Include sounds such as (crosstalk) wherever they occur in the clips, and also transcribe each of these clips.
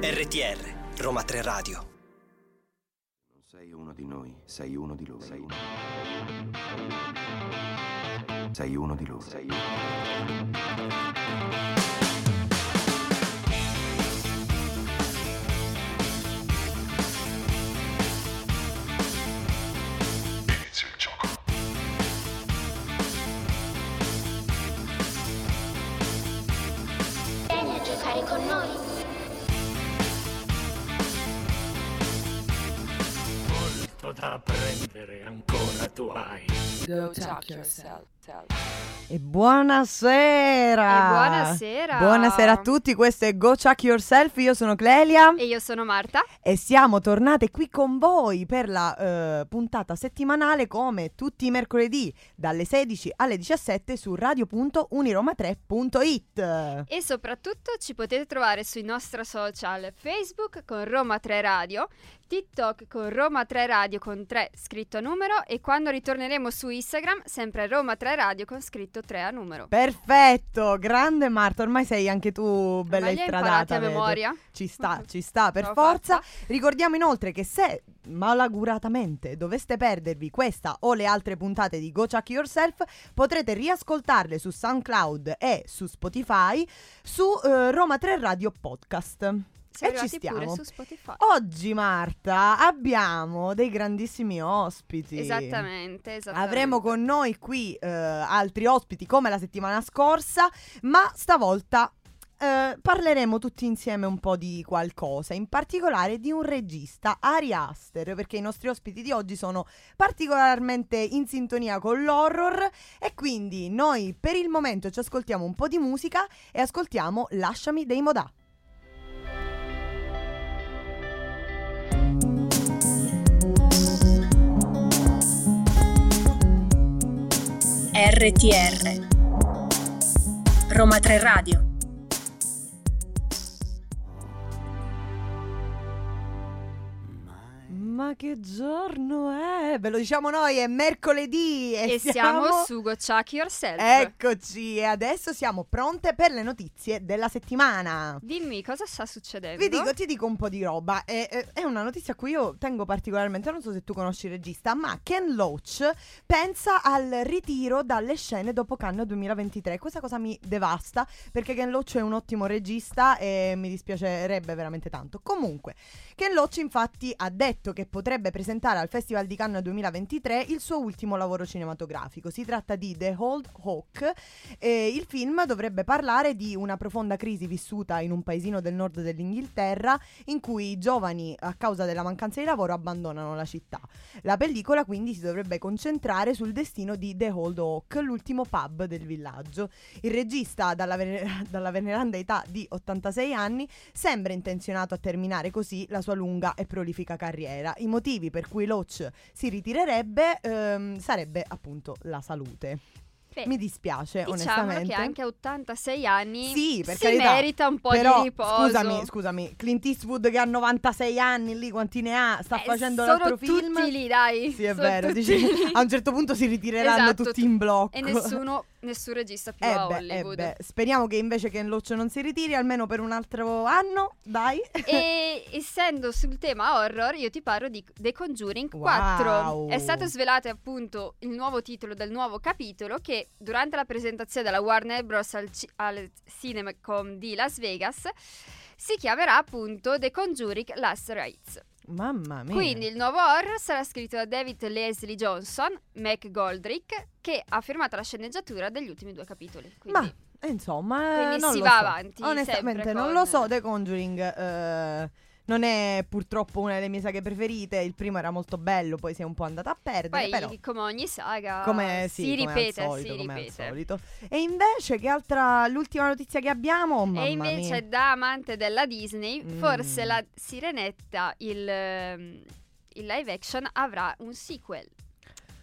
RTR, Roma 3 Radio. Non sei uno di noi, sei uno di loro. Sei uno, sei uno di loro. Sei uno. Apprendere ancora tu hai. Go talk yourself. E buonasera! E buonasera. Buonasera a tutti, questo è Go Chuck Yourself, io sono Clelia E io sono Marta. e siamo tornate qui con voi per la eh, puntata settimanale come tutti i mercoledì dalle 16 alle 17 su radio.uniroma3.it. E soprattutto ci potete trovare sui nostri social Facebook con Roma 3 Radio, TikTok con Roma 3 Radio con 3 scritto a numero e quando ritorneremo su Instagram sempre Roma 3 Radio con scritto 3 a numero. Perfetto, grande Marta, ormai sei anche tu bella Ormai imparati a memoria? Ci sta, ci sta, per L'ho forza. fatta. Ricordiamo inoltre che se malaguratamente doveste perdervi questa o le altre puntate di Go Chuck Yourself, potrete riascoltarle su SoundCloud e su Spotify su eh, Roma 3 Radio Podcast. Siamo e ci stiamo. su Spotify. Oggi Marta abbiamo dei grandissimi ospiti. Esattamente, esattamente. Avremo con noi qui eh, altri ospiti come la settimana scorsa, ma stavolta eh, parleremo tutti insieme un po' di qualcosa, in particolare di un regista, Ari Aster, perché i nostri ospiti di oggi sono particolarmente in sintonia con l'horror e quindi noi per il momento ci ascoltiamo un po' di musica e ascoltiamo Lasciami dei Modà. RTR Roma 3 Radio Ma che giorno è? Ve lo diciamo noi, è mercoledì e, E siamo su Go Chuck Yourself. Eccoci, e adesso siamo pronte per le notizie della settimana. Dimmi cosa sta succedendo? Vi dico, ti dico un po' di roba. È, è- è una notizia a cui io tengo particolarmente. Non so se tu conosci il regista, ma Ken Loach pensa al ritiro dalle scene dopo Cannes 2023. Questa cosa mi devasta perché Ken Loach è un ottimo regista e mi dispiacerebbe veramente tanto. Comunque, Ken Loach infatti ha detto che potrebbe presentare al Festival di Cannes 2023 il suo ultimo lavoro cinematografico. Si tratta di The Old Hawk. e il film dovrebbe parlare di una profonda crisi vissuta in un paesino del nord dell'Inghilterra in cui i giovani, a causa della mancanza di lavoro, abbandonano la città. La pellicola quindi si dovrebbe concentrare sul destino di The Old Hawk, l'ultimo pub del villaggio. Il regista, dalla, vener- (laughs) dalla veneranda età di 86 anni, sembra intenzionato a terminare così la sua lunga e prolifica carriera. I motivi per cui Loach si ritirerebbe ehm, sarebbe appunto la salute. Beh, Mi dispiace, Diciamo onestamente. che anche a 86 anni Sì, per si carità. merita un po' Però, di riposo. Scusami, scusami, Clint Eastwood che ha 96 anni lì, quanti ne ha? Sta Eh, facendo sono l'altro film. tutti lì, dai. Sì, è sono vero. dici- a un certo punto si ritireranno Esatto, tutti in blocco. E nessuno, nessun regista più Eh a beh, eh Hollywood. beh, speriamo che invece Ken Loach non si ritiri almeno per un altro anno, dai. E (laughs) essendo sul tema horror, io ti parlo di The Conjuring Wow. 4. È stato svelato appunto il nuovo titolo del nuovo capitolo che durante la presentazione della Warner Bros. al, ci- al Cinemacom di Las Vegas si chiamerà appunto The Conjuring Last Rites. Mamma mia. Quindi il nuovo horror sarà scritto da David Leslie Johnson, Mac Goldrick, che ha firmato la sceneggiatura degli ultimi due capitoli. Quindi Ma insomma, Quindi non si lo va so. avanti, Onestamente non con- lo so, The Conjuring eh, non è purtroppo una delle mie saghe preferite. Il primo era molto bello, poi si è un po' andata a perdere, poi però come ogni saga come, sì, si ripete, al solito, si come al ripete. solito. E invece che altra l'ultima notizia che abbiamo, mamma E invece mia. da amante della Disney, Mm. forse la Sirenetta, il, ehm, il live action avrà un sequel.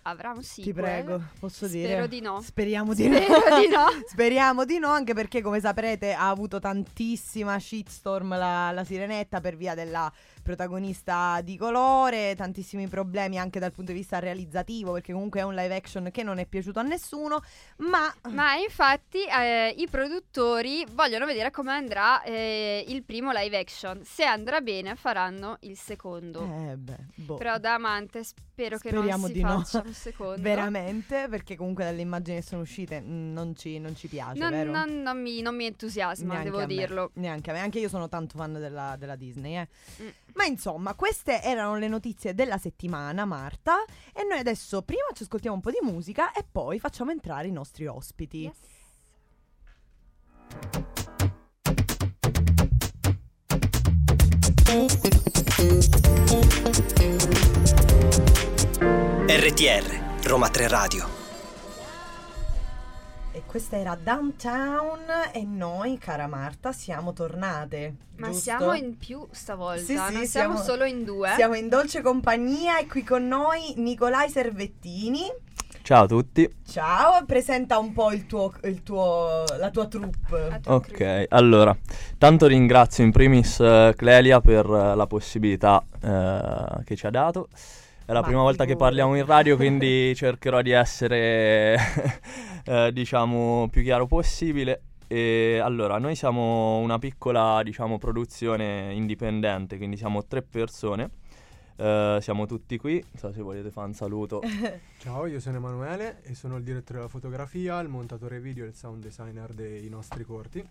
Avrà un sequel. Ti prego, posso dire? Spero di no. Speriamo di no. Spero di no. (laughs) Speriamo di no, anche perché come saprete ha avuto tantissima shitstorm la, la sirenetta per via della protagonista di colore, tantissimi problemi anche dal punto di vista realizzativo, perché comunque è un live action che non è piaciuto a nessuno, ma... Ma infatti eh, i produttori vogliono vedere come andrà eh, il primo live action. Se andrà bene faranno il secondo. Eh beh, boh. Però da amante spero che Speriamo non si di no. faccia un secondo. Veramente, perché comunque dalle immagini che sono uscite mm, non ci, non ci piace, Non, non- non mi, non mi entusiasma, Neanche devo dirlo. Neanche a me, anche io sono tanto fan della, della Disney, eh. Mm. Ma insomma, queste erano le notizie della settimana, Marta. E noi adesso prima ci ascoltiamo un po' di musica e poi facciamo entrare i nostri ospiti. Yes. RTR, Roma 3 Radio. Questa era Downtown e noi, cara Marta, siamo tornate. Ma giusto? siamo in più stavolta, Sì, sì, non siamo, siamo- solo in due. Siamo in dolce compagnia e qui con noi Nicolai Servettini. Ciao a tutti. Ciao, presenta un po' il tuo, il tuo, la tua troupe. La tua crew. Ok, allora, tanto ringrazio in primis eh, Clelia per eh, la possibilità eh, che ci ha dato. È la Ma prima volta che parliamo in radio, quindi cercherò di essere, (laughs) eh, diciamo, più chiaro possibile. E allora, noi siamo una piccola, diciamo, produzione indipendente, quindi siamo tre persone. Eh, siamo tutti qui, non so se volete fare un saluto. (laughs) Ciao, io sono Emanuele e sono il direttore della fotografia, il montatore video e il sound designer dei nostri corti.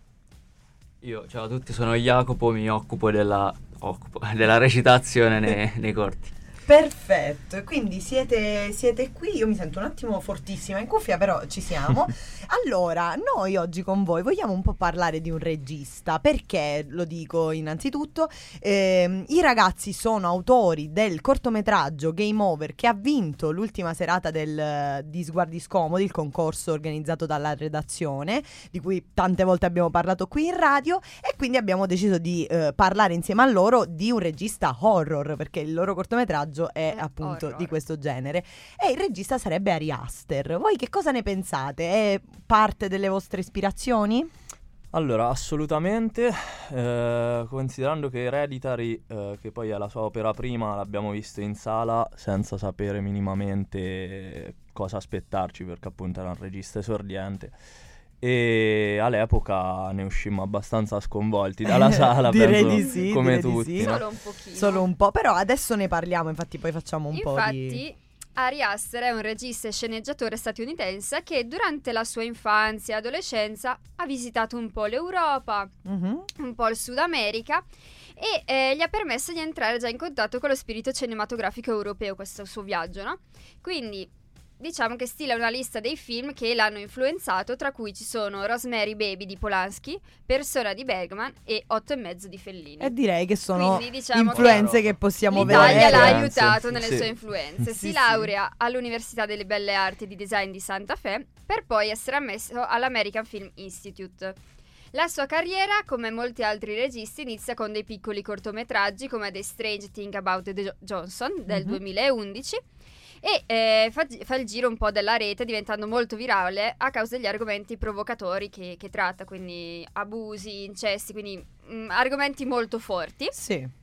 Io, ciao a tutti, sono Jacopo, mi occupo della, occupo (laughs) della recitazione nei, nei corti. Perfetto, quindi siete, siete qui, io mi sento un attimo fortissima in cuffia, però ci siamo. (laughs) allora, noi oggi con voi vogliamo un po' parlare di un regista, perché lo dico innanzitutto, ehm, i ragazzi sono autori del cortometraggio Game Over che ha vinto l'ultima serata del, di Sguardi Scomodi, il concorso organizzato dalla redazione, di cui tante volte abbiamo parlato qui in radio, e quindi abbiamo deciso di eh, parlare insieme a loro di un regista horror, perché il loro cortometraggio è È appunto horror. di questo genere. E il regista sarebbe Ari Aster. Voi che cosa ne pensate? È parte delle vostre ispirazioni? Allora, assolutamente, eh, considerando che Hereditary, eh, che poi è la sua opera prima, l'abbiamo visto in sala senza sapere minimamente cosa aspettarci, perché appunto era un regista esordiente. E all'epoca ne uscimmo abbastanza sconvolti dalla (laughs) sala, Direi penso, di sì, come direi di tutti. sì. no? Solo un pochino. Solo un po', però adesso ne parliamo, infatti poi facciamo un po' di... Infatti, Ari Aster è un regista e sceneggiatore statunitense che durante la sua infanzia e adolescenza ha visitato un po' l'Europa, Mhm. un po' il Sud America e eh, gli ha permesso di entrare già in contatto con lo spirito cinematografico europeo questo suo viaggio, no? Quindi diciamo che stila una lista dei film che l'hanno influenzato, tra cui ci sono Rosemary Baby di Polanski, Persona di Bergman e Otto e mezzo di Fellini. E direi che sono Quindi diciamo influenze che- che possiamo L'Italia vedere. l'ha Influenze, aiutato nelle sì. sue influenze. (laughs) Sì, si sì. laurea all'Università delle Belle Arti di Design di Santa Fe per poi essere ammesso all'American Film Institute. La sua carriera, come molti altri registi, inizia con dei piccoli cortometraggi come The Strange Thing About the Jo- Johnson del Mhm. 2011 e eh, fa, fa il giro un po' della rete diventando molto virale a causa degli argomenti provocatori che, che tratta, quindi abusi, incesti, quindi mm, argomenti molto forti. Sì.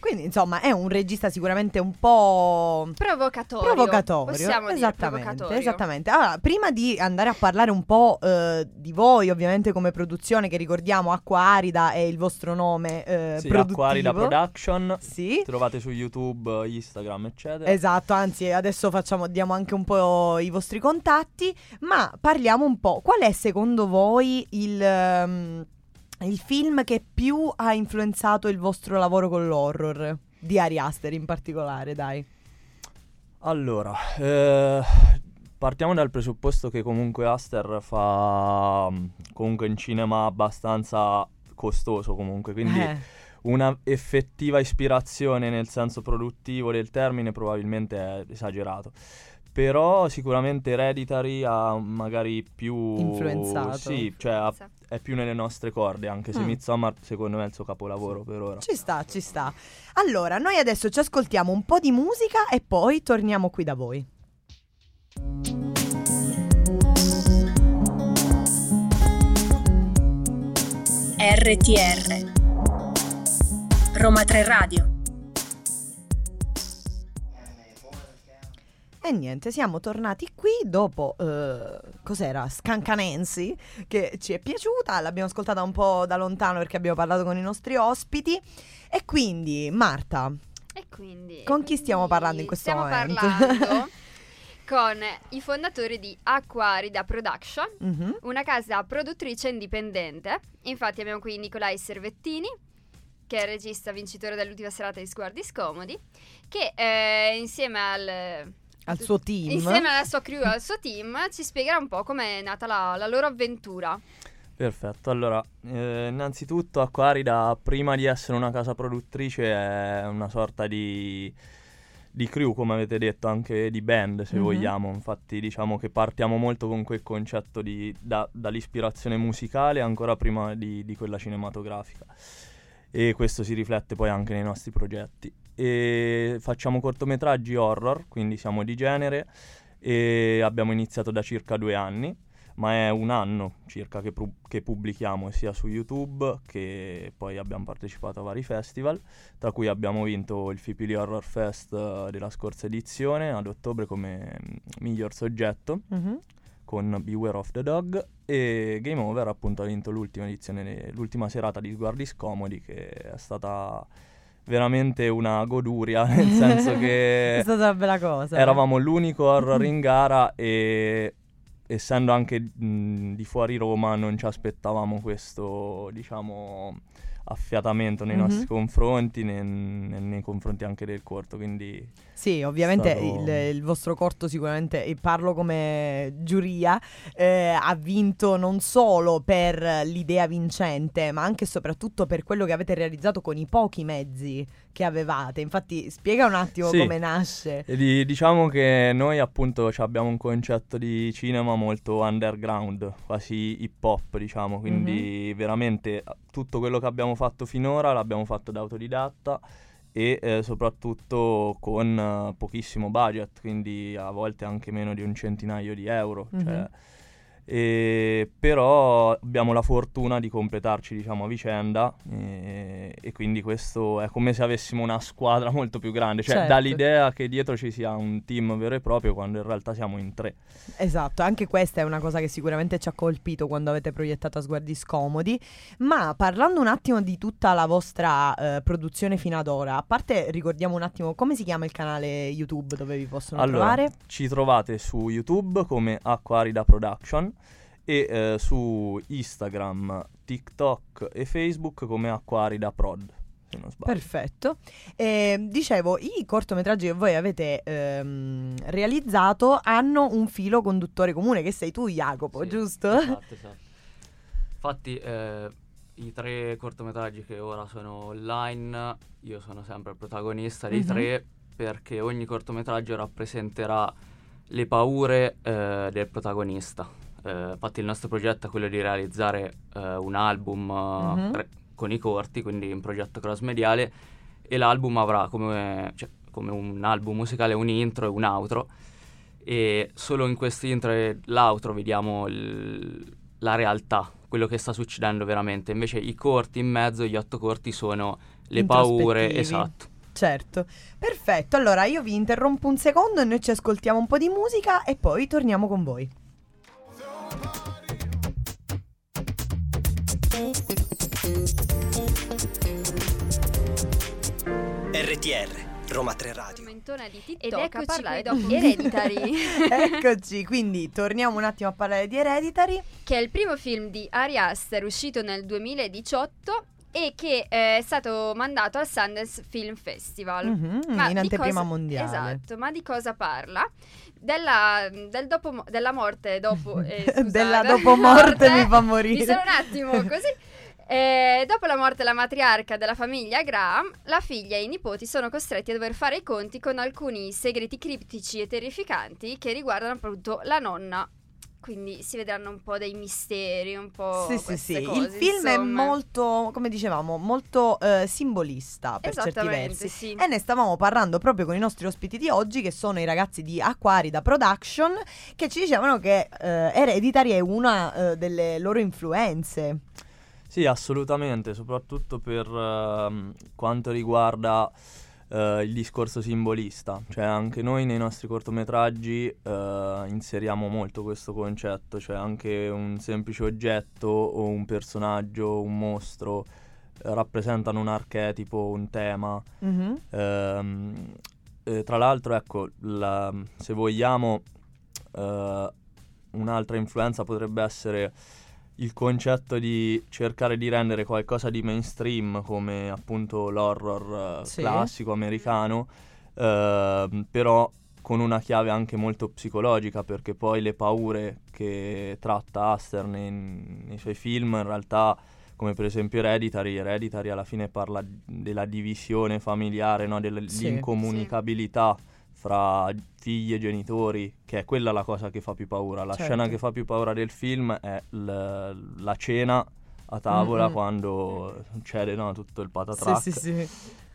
Quindi, insomma, è un regista sicuramente un po' Provocatorio. provocatorio. Possiamo esattamente, dire provocatorio. esattamente. Allora, prima di andare a parlare un po' eh, di voi, ovviamente come produzione, che ricordiamo Acqua Arida è il vostro nome eh, Sì, produttivo. Acquarida Production, Sì. trovate su YouTube, Instagram, eccetera. Esatto, anzi adesso facciamo, diamo anche un po' i vostri contatti, ma parliamo un po', qual è secondo voi il, ehm, il film che più ha influenzato il vostro lavoro con l'horror? Di Ari Aster in particolare, dai. Allora, eh, partiamo dal presupposto che comunque Aster fa mm, comunque in cinema abbastanza costoso comunque, quindi Eh, una effettiva ispirazione nel senso produttivo del termine probabilmente è esagerato. Però sicuramente Hereditary ha magari più Influenzato. Sì, cioè ha- è più nelle nostre corde, anche se Mm. Midsommar secondo me è il suo capolavoro per ora. ci sta, ci sta. Allora, noi adesso ci ascoltiamo un po' di musica e poi torniamo qui da voi. RTR Roma 3 Radio E niente, siamo tornati qui dopo, eh, cos'era? Scancanensi, che ci è piaciuta, l'abbiamo ascoltata un po' da lontano perché abbiamo parlato con i nostri ospiti. E quindi, Marta, E quindi... con chi stiamo parlando in questo stiamo momento? parlando (laughs) con i fondatori di Acquarida Production, Mhm. una casa produttrice indipendente. Infatti abbiamo qui Nicolai Servettini, che è il regista vincitore dell'ultima serata di Sguardi Scomodi, che eh, insieme al... Al suo team. Insieme alla sua crew e al suo team ci spiegherà un po' com'è nata la, la loro avventura. Perfetto, allora, eh, innanzitutto Acquarida, prima di essere una casa produttrice, è una sorta di, di crew, come avete detto, anche di band, se Mhm. vogliamo. Infatti, diciamo che partiamo molto con quel concetto di, da- dall'ispirazione musicale ancora prima di, di quella cinematografica. E questo si riflette poi anche nei nostri progetti. E facciamo cortometraggi horror, quindi siamo di genere, e abbiamo iniziato da circa due anni ma è un anno circa che, pru- che pubblichiamo sia su YouTube che poi abbiamo partecipato a vari festival, tra cui abbiamo vinto il Fipili Horror Fest eh, della scorsa edizione ad ottobre come mm, miglior soggetto Mhm. con Beware of the Dog e Game Over appunto ha vinto l'ultima edizione, l'ultima serata di Sguardi Scomodi che è stata veramente una goduria, (laughs) nel (laughs) senso che È stata una bella cosa. eravamo l'unico horror (laughs) in gara e essendo anche mh, di fuori Roma non ci aspettavamo questo, diciamo, affiatamento nei Mhm. nostri confronti, ne- ne- nei confronti anche del corto, quindi... Sì, ovviamente stato- il, il vostro corto sicuramente, e parlo come giuria, eh, ha vinto non solo per l'idea vincente, ma anche e soprattutto per quello che avete realizzato con i pochi mezzi che avevate. Infatti, spiega un attimo Sì. come nasce. Di- diciamo che noi appunto abbiamo un concetto di cinema molto underground, quasi hip hop diciamo, quindi veramente eh, tutto quello che abbiamo fatto finora l'abbiamo fatto da autodidatta e eh, soprattutto con eh, pochissimo budget, quindi a volte anche meno di un centinaio di euro. cioè, Mhm. e però abbiamo la fortuna di completarci diciamo a vicenda e, quindi questo è come se avessimo una squadra (laughs) molto più grande cioè Certo. dall'idea che dietro ci sia un team vero e proprio quando in realtà siamo in tre Esatto, anche questa è una cosa che sicuramente ci ha colpito quando avete proiettato a sguardi scomodi. Ma parlando un attimo di tutta la vostra eh, produzione fino ad ora, a parte ricordiamo un attimo come si chiama il canale YouTube dove vi possono allora trovare. ci trovate su YouTube come Acquarida Production e eh, su Instagram, TikTok e Facebook come Acquarida Prod se non sbaglio Perfetto. E, dicevo, i cortometraggi che voi avete ehm, realizzato hanno un filo conduttore comune, che sei tu, Jacopo, giusto? Esatto, (laughs) esatto. Infatti, eh, i tre cortometraggi che ora sono online, io sono sempre il protagonista dei Mhm. tre perché ogni cortometraggio rappresenterà le paure eh, del protagonista. Eh, infatti il nostro progetto è quello di realizzare eh, un album eh, Mhm. re- con i corti, quindi un progetto cross mediale e l'album avrà come, cioè, come un album musicale un intro e un outro e solo in questo intro e l'outro vediamo il- la realtà, quello che sta succedendo veramente. Invece i corti in mezzo, gli otto corti sono le paure, esatto. Certo. Perfetto. Allora io vi interrompo un secondo e noi ci ascoltiamo un po' di musica e poi torniamo con voi. RTR, Roma 3 Radio. Di Ed TikTok a eccoci parlare qui dopo Hereditary. (laughs) Eccoci, quindi torniamo un attimo a parlare di Hereditary. che è il primo film di Ari Aster uscito nel 2018 e che eh, è stato mandato al Sundance Film Festival. Mhm, Ma in di anteprima cosa- mondiale. Esatto, ma di cosa parla? Della, del dopo, della morte dopo... eh, (laughs) scusate, Della dopomorte mi fa (laughs) morire. Mi sono un attimo così... Eh, dopo la morte della matriarca della famiglia Graham, la figlia e i nipoti sono costretti a dover fare i conti con alcuni segreti criptici e terrificanti che riguardano appunto la nonna. Quindi si vedranno un po' dei misteri, un po' Sì, sì, queste sì. cose, Il film è molto, come dicevamo, molto eh, simbolista per certi versi. sì. E ne stavamo parlando proprio con i nostri ospiti di oggi, che sono i ragazzi di Aquarida Production, che ci dicevano che eh, Hereditary è una eh, delle loro influenze. Sì, assolutamente, soprattutto per ehm, quanto riguarda eh, il discorso simbolista, cioè anche noi nei nostri cortometraggi eh, inseriamo molto questo concetto, cioè anche un semplice oggetto o un personaggio, un mostro eh, rappresentano un archetipo, un tema. Mhm. Ehm, eh, tra l'altro, ecco, la- se vogliamo, eh, un'altra influenza potrebbe essere il concetto di cercare di rendere qualcosa di mainstream come appunto l'horror eh, Sì. classico americano, ehm, però con una chiave anche molto psicologica perché poi le paure che tratta Aster nei, nei suoi film in realtà come per esempio Hereditary, Hereditary alla fine parla della divisione familiare, no? dell'incomunicabilità fra figli e genitori, che è quella la cosa che fa più paura. La Certo. scena che fa più paura del film è l- la cena a tavola Mm-mm. quando succede no, tutto il patatrac Sì, sì, sì.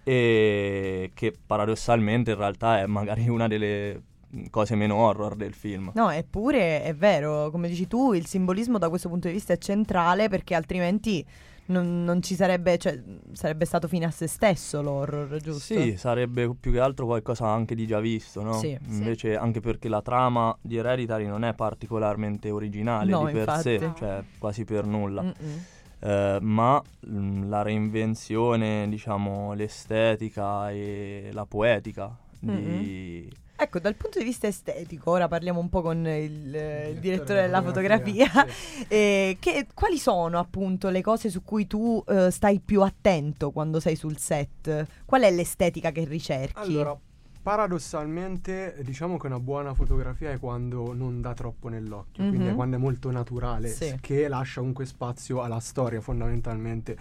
e che paradossalmente in realtà è magari una delle cose meno horror del film. No, eppure è vero, come dici tu, il simbolismo da questo punto di vista è centrale perché altrimenti non, non ci sarebbe, cioè, sarebbe stato fine a se stesso l'horror, giusto? Sì, sarebbe più che altro qualcosa anche di già visto, no? Sì. Invece anche perché la trama di Hereditary non è particolarmente originale No, di per sé, infatti. cioè quasi per nulla. Mm-mm. Eh, ma mh, la reinvenzione, diciamo, l'estetica e la poetica di... Ecco, dal punto di vista estetico, ora parliamo un po' con il, eh, il direttore della fotografia. fotografia, (laughs) eh, che- quali sono appunto le cose su cui tu eh, stai più attento quando sei sul set? Qual è l'estetica che ricerchi? Allora, paradossalmente, diciamo che una buona fotografia è quando non dà troppo nell'occhio, quindi è Mhm. quando è molto naturale, Sì. che lascia comunque spazio alla storia fondamentalmente.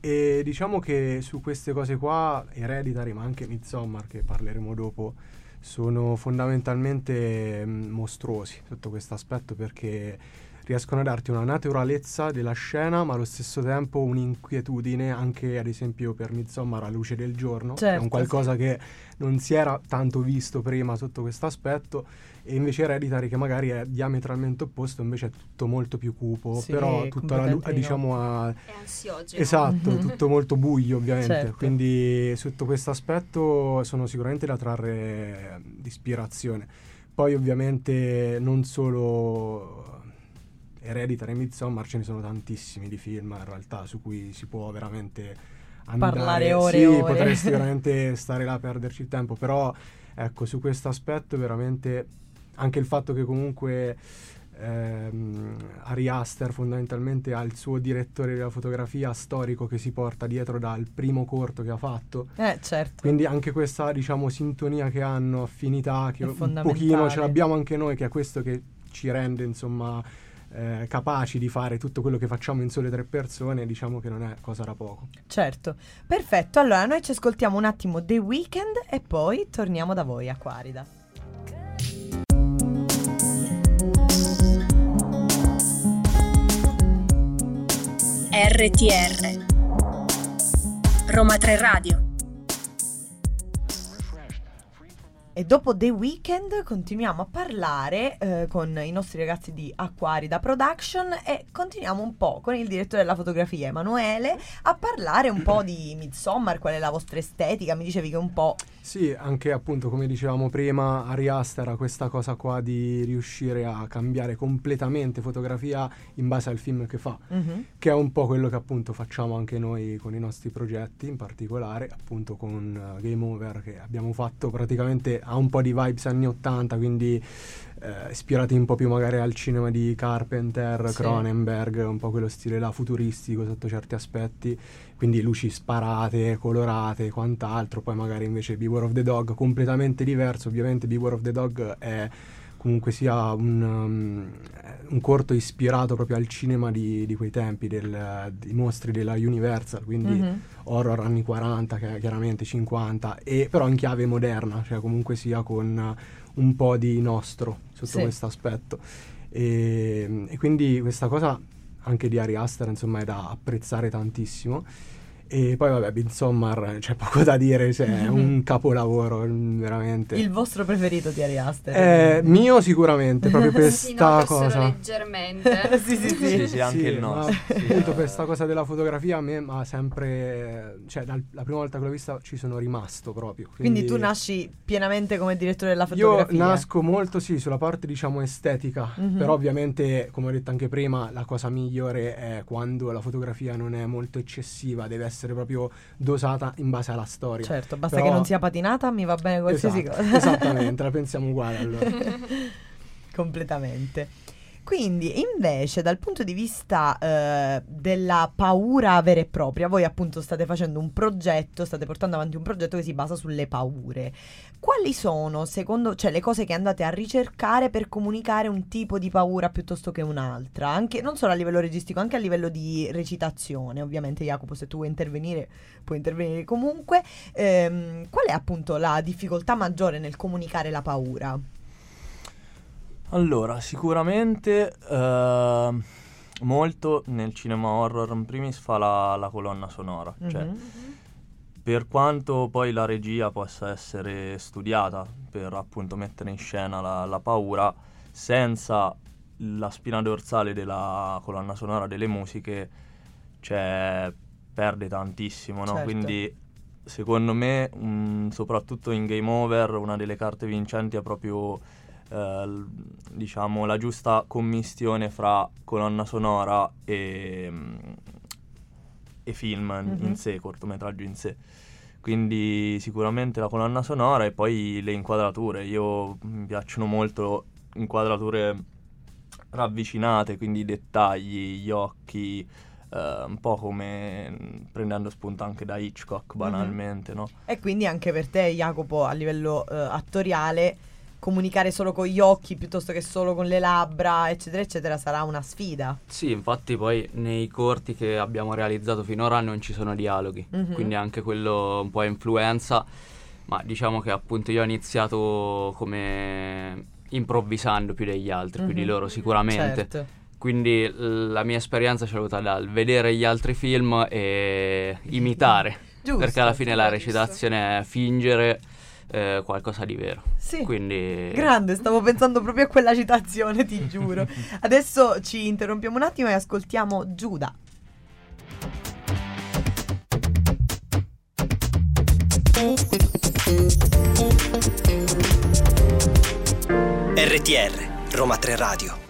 E diciamo che su queste cose qua, Hereditary, ma anche Midsommar, che parleremo dopo, sono fondamentalmente mm, mostruosi sotto questo aspetto perché riescono a darti una naturalezza della scena, ma allo stesso tempo un'inquietudine anche ad esempio per Midsommar a luce del giorno, che è Certo, un qualcosa che non si era tanto visto prima sotto questo aspetto e invece Hereditary che magari è diametralmente opposto, invece è tutto molto più cupo, Sì, però tutto alla lu- completamente di diciamo a È ansiogeno. Esatto, Mhm. tutto molto buio ovviamente, Certo. quindi sotto questo aspetto sono sicuramente da trarre di ispirazione. Poi ovviamente non solo Hereditary e Midsommar, ce ne sono tantissimi di film in realtà su cui si può veramente andare. Parlare ore sì, e ore. potresti (laughs) veramente stare là a perderci il tempo, però ecco, su questo aspetto veramente anche il fatto che comunque ehm, Ari Aster fondamentalmente ha il suo direttore della fotografia storico che si porta dietro dal primo corto che ha fatto. Eh, certo. Quindi anche questa, diciamo, sintonia che hanno, affinità, che un pochino ce l'abbiamo anche noi, che è questo che ci rende, insomma, eh, capaci di fare tutto quello che facciamo in sole tre persone, diciamo che non è cosa da poco. Certo. Perfetto, allora noi ci ascoltiamo un attimo The Weeknd e poi torniamo da voi, Aquarida. RTR Roma 3 Radio E dopo The Weeknd continuiamo a parlare eh, con i nostri ragazzi di Aquarida Production e continuiamo un po' con il direttore della fotografia Emanuele a parlare un po' di Midsommar, qual è la vostra estetica, mi dicevi che un po'... Sì, anche appunto come dicevamo prima, Ari Aster ha questa cosa qua di riuscire a cambiare completamente fotografia in base al film che fa. Mhm. che è un po' quello che appunto facciamo anche noi con i nostri progetti, in particolare appunto con eh, Game Over che abbiamo fatto praticamente ha un po' di vibes anni 80, quindi eh, ispirati un po' più magari al cinema di Carpenter, Sì. Cronenberg, un po' quello stile là futuristico sotto certi aspetti, quindi luci sparate, colorate e quant'altro, poi magari invece Beware of the Dog completamente diverso, ovviamente Beware of the Dog è comunque sia un, um, un corto ispirato proprio al cinema di, di quei tempi, del- dei mostri della Universal, quindi Mhm. horror anni 40, che- chiaramente 50, e però in chiave moderna, cioè comunque sia con un po' di nostro sotto Sì. questo aspetto. E, e quindi questa cosa anche di Ari Aster insomma è da apprezzare tantissimo E poi vabbè, Midsommar, c'è poco da dire, cioè, è un (laughs) capolavoro, veramente. Il vostro preferito di Ari Aster? Eh, mio sicuramente, proprio (laughs) per Si sta cosa. leggermente. (laughs) sì, sì, sì. Sì, sì, anche il nostro. Appunto per sta cosa della fotografia a me ha sempre cioè dal- la prima volta che l'ho vista ci sono rimasto proprio Quindi tu nasci pienamente come direttore della io fotografia. nasco molto sì sulla parte diciamo estetica Mhm. però ovviamente come ho detto anche prima la cosa migliore è quando la fotografia non è molto eccessiva deve essere proprio dosata in base alla storia Certo, basta Però- che non sia patinata, mi va bene qualsiasi Esatto, cosa. esattamente la pensiamo uguale allora (laughs) Completamente. Quindi, invece, dal punto di vista eh, della paura vera e propria, voi appunto state facendo un progetto, state portando avanti un progetto che si basa sulle paure. Quali sono, secondo, cioè, le cose che andate a ricercare per comunicare un tipo di paura piuttosto che un'altra? Anche, non solo a livello registico, anche a livello di recitazione. Ovviamente, Jacopo, se tu vuoi intervenire, puoi intervenire comunque. Ehm, qual è appunto la difficoltà maggiore nel comunicare la paura? Allora, sicuramente eh, molto nel cinema horror in primis fa la, la colonna sonora. Cioè, Mhm. per quanto poi la regia possa essere studiata per appunto mettere in scena la, la paura, senza la spina dorsale della colonna sonora delle musiche, cioè, perde tantissimo, no? Certo. Quindi secondo me, mm, soprattutto in Game Over, una delle carte vincenti è proprio eh, diciamo la giusta commistione fra colonna sonora e, e film in- Mhm. in sé, cortometraggio in sé. Quindi sicuramente la colonna sonora e poi le inquadrature. Io mi piacciono molto inquadrature ravvicinate, quindi i dettagli, gli occhi, eh, un po' come prendendo spunto anche da Hitchcock banalmente, no? E quindi anche per te, Jacopo, a livello eh, attoriale, comunicare solo con gli occhi piuttosto che solo con le labbra, eccetera, eccetera, sarà una sfida. Sì, infatti poi nei corti che abbiamo realizzato finora non ci sono dialoghi, Mhm. quindi anche quello un po' influenza, ma diciamo che appunto io ho iniziato come improvvisando più degli altri, più di loro sicuramente. Certo. Quindi la mia esperienza c'è avuta dal vedere gli altri film e imitare, (laughs) Giusto. perché alla fine la recitazione è fingere eh, qualcosa di vero. Sì. Quindi Grande, stavo pensando proprio a quella citazione, ti giuro. (laughs) Adesso ci interrompiamo un attimo e ascoltiamo Giuda. RTR, Roma 3 Radio.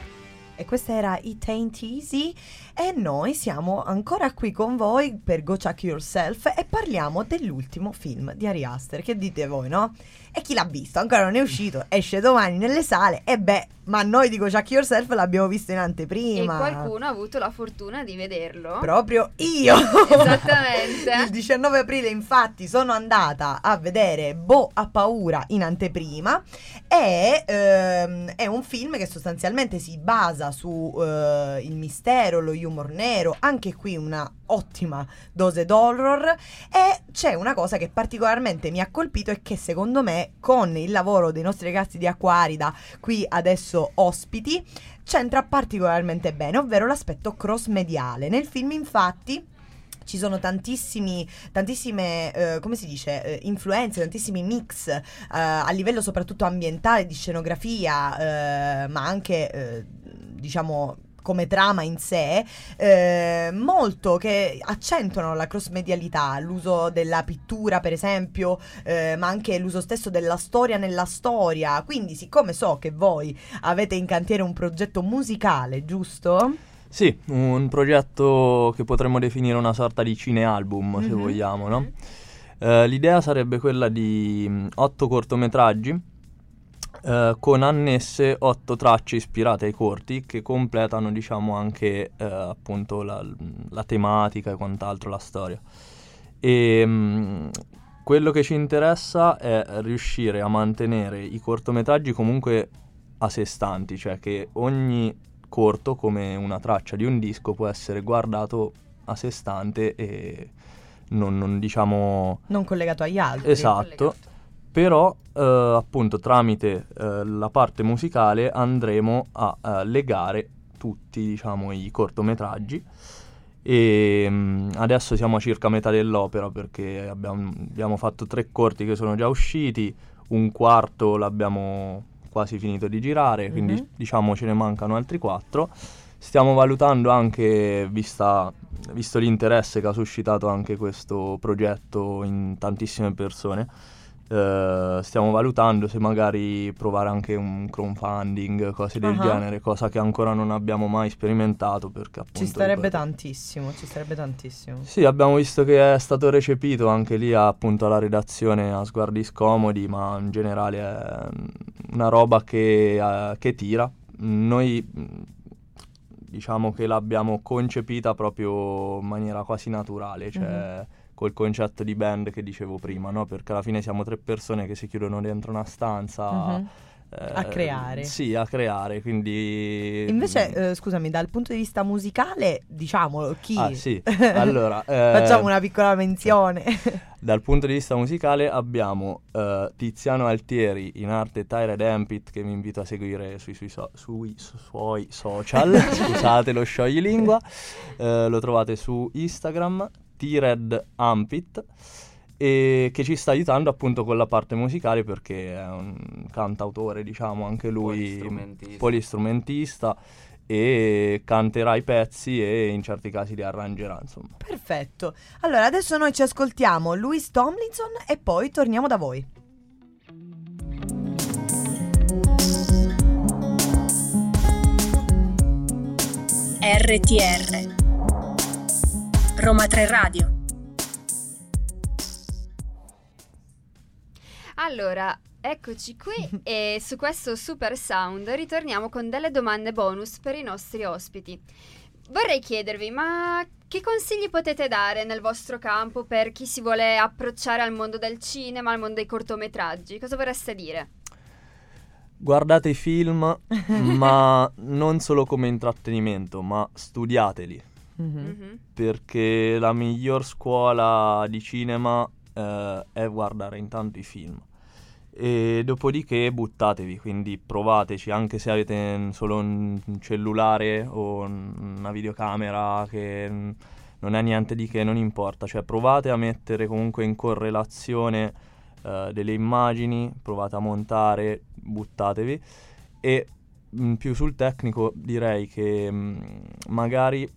E questa era It Ain't Easy e noi siamo ancora qui con voi per Go Check Yourself e parliamo dell'ultimo film di Ari Aster. Che dite voi, no? E chi l'ha visto? Ancora non è uscito, esce domani nelle sale e beh, ma noi di Go Check Yourself l'abbiamo visto in E anteprima. qualcuno ha avuto la fortuna di vederlo. Proprio io. Esattamente. (laughs) Il 19 aprile infatti sono andata a vedere Bo ha paura in anteprima e ehm, è un film che sostanzialmente si basa su eh, il mistero, lo humor nero, anche qui una ottima dose d'horror e c'è una cosa che particolarmente mi ha colpito e che secondo me con il lavoro dei nostri ragazzi di Acquarida qui adesso ospiti c'entra particolarmente bene, ovvero l'aspetto cross mediale. Nel film infatti ci sono tantissime, eh, come si dice, eh, influenze, tantissimi mix eh, a livello soprattutto ambientale, di scenografia, eh, ma anche, eh, diciamo, come trama in sé, eh, molto che accentuano la cross medialità, l'uso della pittura per esempio, eh, ma anche l'uso stesso della storia nella storia. Quindi, siccome so che voi avete in cantiere un progetto musicale, giusto? Sì, un progetto che potremmo definire una sorta di cinealbum, se Mhm. vogliamo, no? Eh, l'idea sarebbe quella di mh, otto cortometraggi eh, con annesse otto tracce ispirate ai corti che completano, diciamo, anche eh, appunto la, la tematica e quant'altro, la storia. E mh, quello che ci interessa è riuscire a mantenere i cortometraggi comunque a sé stanti, cioè che ogni corto, come una traccia di un disco, può essere guardato a sé stante e non, non, diciamo Non collegato agli altri. esatto. Però eh, appunto tramite eh, la parte musicale andremo a eh, legare tutti diciamo i cortometraggi e mh, adesso siamo a circa metà dell'opera perché abbiamo, abbiamo fatto tre corti che sono già usciti, un quarto l'abbiamo quasi finito di girare, quindi Mhm. diciamo ce ne mancano altri quattro. Stiamo valutando anche, vista, visto l'interesse che ha suscitato anche questo progetto in tantissime persone, eh, stiamo valutando se magari provare anche un crowdfunding, cose del Ah. genere, cosa che ancora non abbiamo mai sperimentato perché appunto... Ci starebbe ripeto, tantissimo, ci starebbe tantissimo. sì, abbiamo visto che è stato recepito anche lì appunto alla redazione a sguardi scomodi, ma in generale è una roba che, eh, che tira. Noi diciamo che l'abbiamo concepita proprio in maniera quasi naturale, cioè col concetto di band che dicevo prima, no? Perché alla fine siamo tre persone che si chiudono dentro una stanza. Mhm. eh, A creare. Sì, a creare, quindi... Invece, eh, scusami, dal punto di vista musicale, diciamolo, chi? Ah, sì. Allora, (laughs) eh, Facciamo una piccola menzione. (laughs) Dal punto di vista musicale abbiamo eh, Tiziano Altieri in arte Tyred Ampit che vi invito a seguire sui, sui so- sui suoi social, (laughs) scusate lo scioglilingua, Eh, lo trovate su Instagram, Tired Ampit e che ci sta aiutando appunto con la parte musicale perché è un cantautore diciamo anche lui Polistrumentista. polistrumentista e canterà i pezzi e in certi casi li arrangerà insomma. Perfetto. Allora, adesso noi ci ascoltiamo Louis Tomlinson e poi torniamo da voi. RTR Roma 3 Radio Allora, eccoci qui e su questo super sound ritorniamo con delle domande bonus per i nostri ospiti. Vorrei chiedervi, ma che consigli potete dare nel vostro campo per chi si vuole approcciare al mondo del cinema, al mondo dei cortometraggi? Cosa vorreste dire? Guardate i film, ma non solo come intrattenimento, ma studiateli, Mhm. perché la miglior scuola di cinema eh, è guardare intanto i film. E dopodiché buttatevi, quindi provateci, anche se avete solo un cellulare o un- una videocamera che non è niente di che, non importa, cioè provate a mettere comunque in correlazione eh, delle immagini, provate a montare, buttatevi e mm, più sul tecnico direi che mm, magari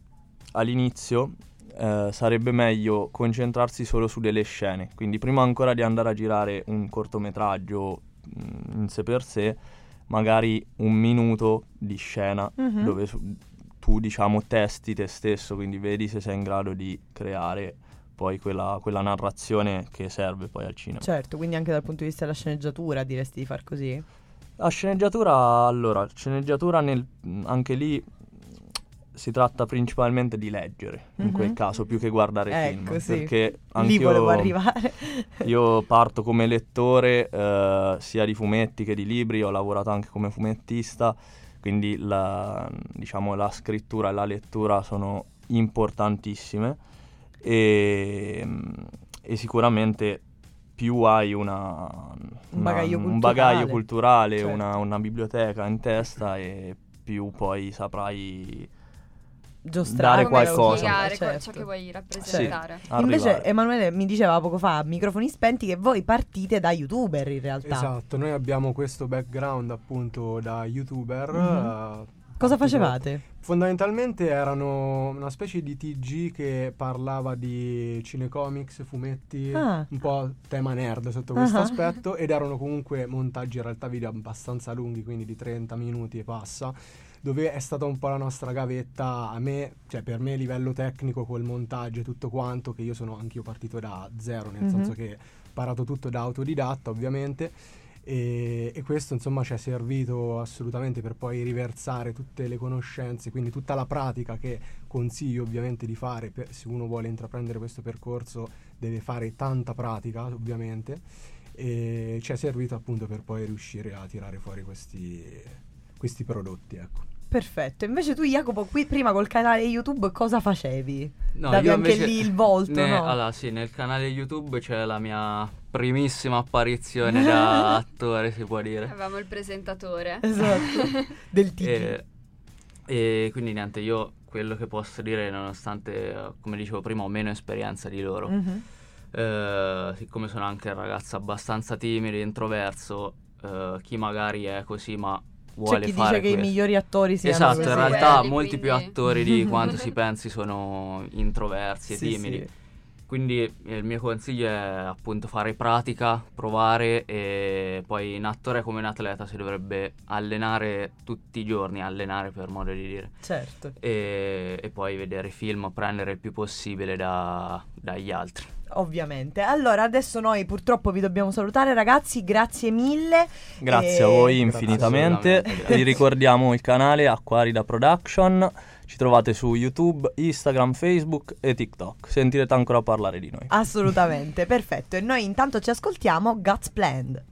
all'inizio eh, sarebbe meglio concentrarsi solo su delle scene, quindi prima ancora di andare a girare un cortometraggio mm, in sé per sé, magari un minuto di scena Mhm. dove su- tu diciamo testi te stesso, quindi vedi se sei in grado di creare poi quella, quella narrazione che serve poi al cinema. Certo, quindi anche dal punto di vista della sceneggiatura diresti di far così? La sceneggiatura, allora, sceneggiatura nel, anche lì si tratta principalmente di leggere, in quel Mhm. caso, più che guardare film. Ecco, sì. Perché volevo arrivare. (laughs) io parto come lettore eh, sia di fumetti che di libri, ho lavorato anche come fumettista, quindi la, diciamo, la scrittura e la lettura sono importantissime e, e sicuramente più hai una, una- bagaglio un bagaglio culturale. culturale, Certo. una, una biblioteca in testa e più poi saprai Giostrare dare qualcosa. spiegare certo. ciò che vuoi rappresentare. Invece arrivare. Emanuele mi diceva poco fa, microfoni spenti, che voi partite da youtuber in realtà. Esatto, noi abbiamo questo background appunto da youtuber. Mhm. eh, Cosa facevate? Fondamentalmente erano una specie di TG che parlava di cinecomics, fumetti, Ah. un po' tema nerd sotto questo Ah. aspetto ed erano comunque montaggi in realtà video abbastanza lunghi, quindi di 30 minuti e passa, dove è stata un po' la nostra gavetta a me, cioè per me a livello tecnico col montaggio e tutto quanto, che io sono anch'io partito da zero, nel Mhm. senso che ho imparato tutto da autodidatta ovviamente. E, e questo insomma ci è servito assolutamente per poi riversare tutte le conoscenze, quindi tutta la pratica che consiglio ovviamente di fare per- se uno vuole intraprendere questo percorso deve fare tanta pratica ovviamente e ci è servito appunto per poi riuscire a tirare fuori questi, questi prodotti ecco. Perfetto. Invece tu, Jacopo, qui prima col canale YouTube cosa facevi? No, Davi io anche invece lì il volto, ne- no? Allora, sì, nel canale YouTube c'è la mia primissima apparizione da (laughs) attore, si può dire. Avevamo il presentatore. Esatto. (laughs) Del TG. E E quindi niente, io quello che posso dire, nonostante, come dicevo prima, ho meno esperienza di loro, Mhm. eh, siccome sono anche un ragazzo abbastanza timido, introverso, eh, chi magari è così ma C'è vuole chi fare dice che i questo- migliori attori siano Esatto, così. in realtà Quelli, molti più quindi- attori di (laughs) quanto si pensi sono introversi e Sì, timidi. sì. Quindi eh, il mio consiglio è appunto fare pratica, provare e poi un attore come un atleta si dovrebbe allenare tutti i giorni, allenare per modo di dire, Certo. e, e poi vedere film, prendere il più possibile da- dagli altri. Ovviamente. Allora, adesso noi purtroppo vi dobbiamo salutare, ragazzi. Grazie mille. Grazie E- a voi infinitamente. Vi ricordiamo il canale Acquarida Production. Ci trovate su YouTube, Instagram, Facebook e TikTok. Sentirete ancora parlare di noi. Assolutamente, (laughs) perfetto. E noi intanto ci ascoltiamo Guts Planned.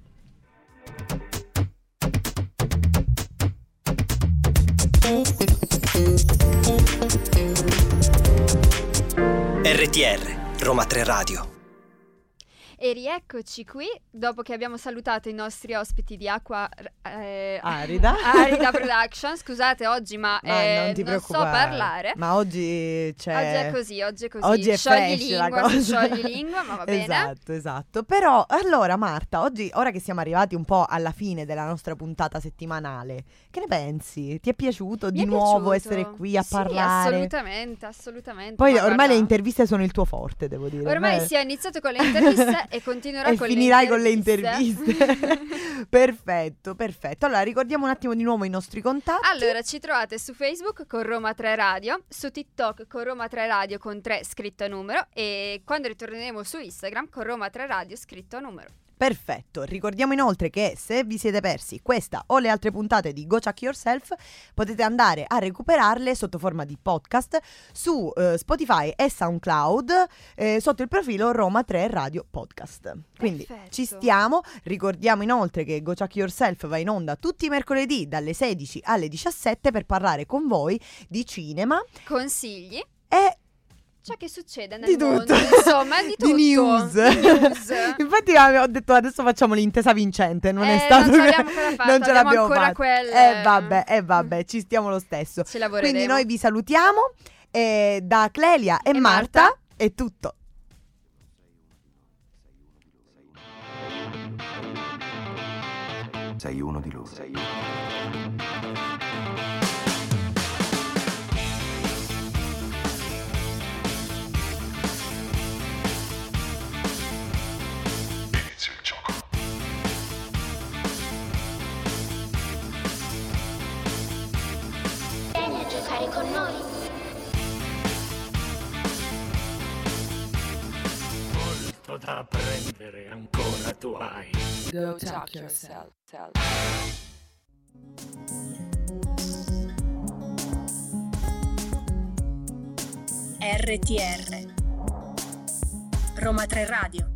RTR, Roma 3 Radio. E rieccoci qui dopo che abbiamo salutato i nostri ospiti di Acqua eh, Arida. (laughs) Arida Production. Scusate oggi, ma, Ma eh, non ti so parlare. Ma oggi c'è... Oggi è così, oggi è così. Oggi è sciogli fresh la lingua, cosa. sciogli lingua, ma va bene. Esatto, esatto. Però, allora Marta, oggi, ora che siamo arrivati un po' alla fine della nostra puntata settimanale, che ne pensi? Ti è piaciuto Mi di è nuovo piaciuto. essere qui a Sì, parlare? assolutamente, assolutamente. Poi ma ormai guarda, le interviste sono il tuo forte, devo dire. Ormai Beh. si è iniziato con le interviste (laughs) e continuerà E con finirai le con le interviste. interviste. (laughs) perfetto, perfetto. Allora, ricordiamo un attimo di nuovo i nostri contatti. Allora, ci trovate su Facebook con Roma 3 Radio, su TikTok con Roma 3 Radio con 3 scritto a numero e quando ritorneremo su Instagram con Roma 3 Radio scritto a numero. Perfetto, ricordiamo inoltre che se vi siete persi questa o le altre puntate di Go Chuck Yourself potete andare a recuperarle sotto forma di podcast su eh, Spotify e SoundCloud eh, sotto il profilo Roma 3 Radio Podcast. Quindi Perfetto. ci stiamo, ricordiamo inoltre che Go Chuck Yourself va in onda tutti i mercoledì dalle 16 alle 17 per parlare con voi di cinema Consigli, e ciò che succede nel di mondo, tutto. insomma, di (laughs) tutto. Di news. Di news. (laughs) Infatti ah, ho detto adesso facciamo l'intesa vincente, non è Eh, stato non ce l'abbiamo ancora (laughs) fatta, non ce abbiamo l'abbiamo ancora fatta. quelle- Eh vabbè, eh vabbè, ci stiamo lo stesso. Ci lavoreremo. Quindi noi vi salutiamo e da Clelia e, E Marta, Marta. è tutto. Sei uno di loro. Sei uno. Con noi. Molto da apprendere ancora tu hai. Go talk yourself. RTR Roma 3 Radio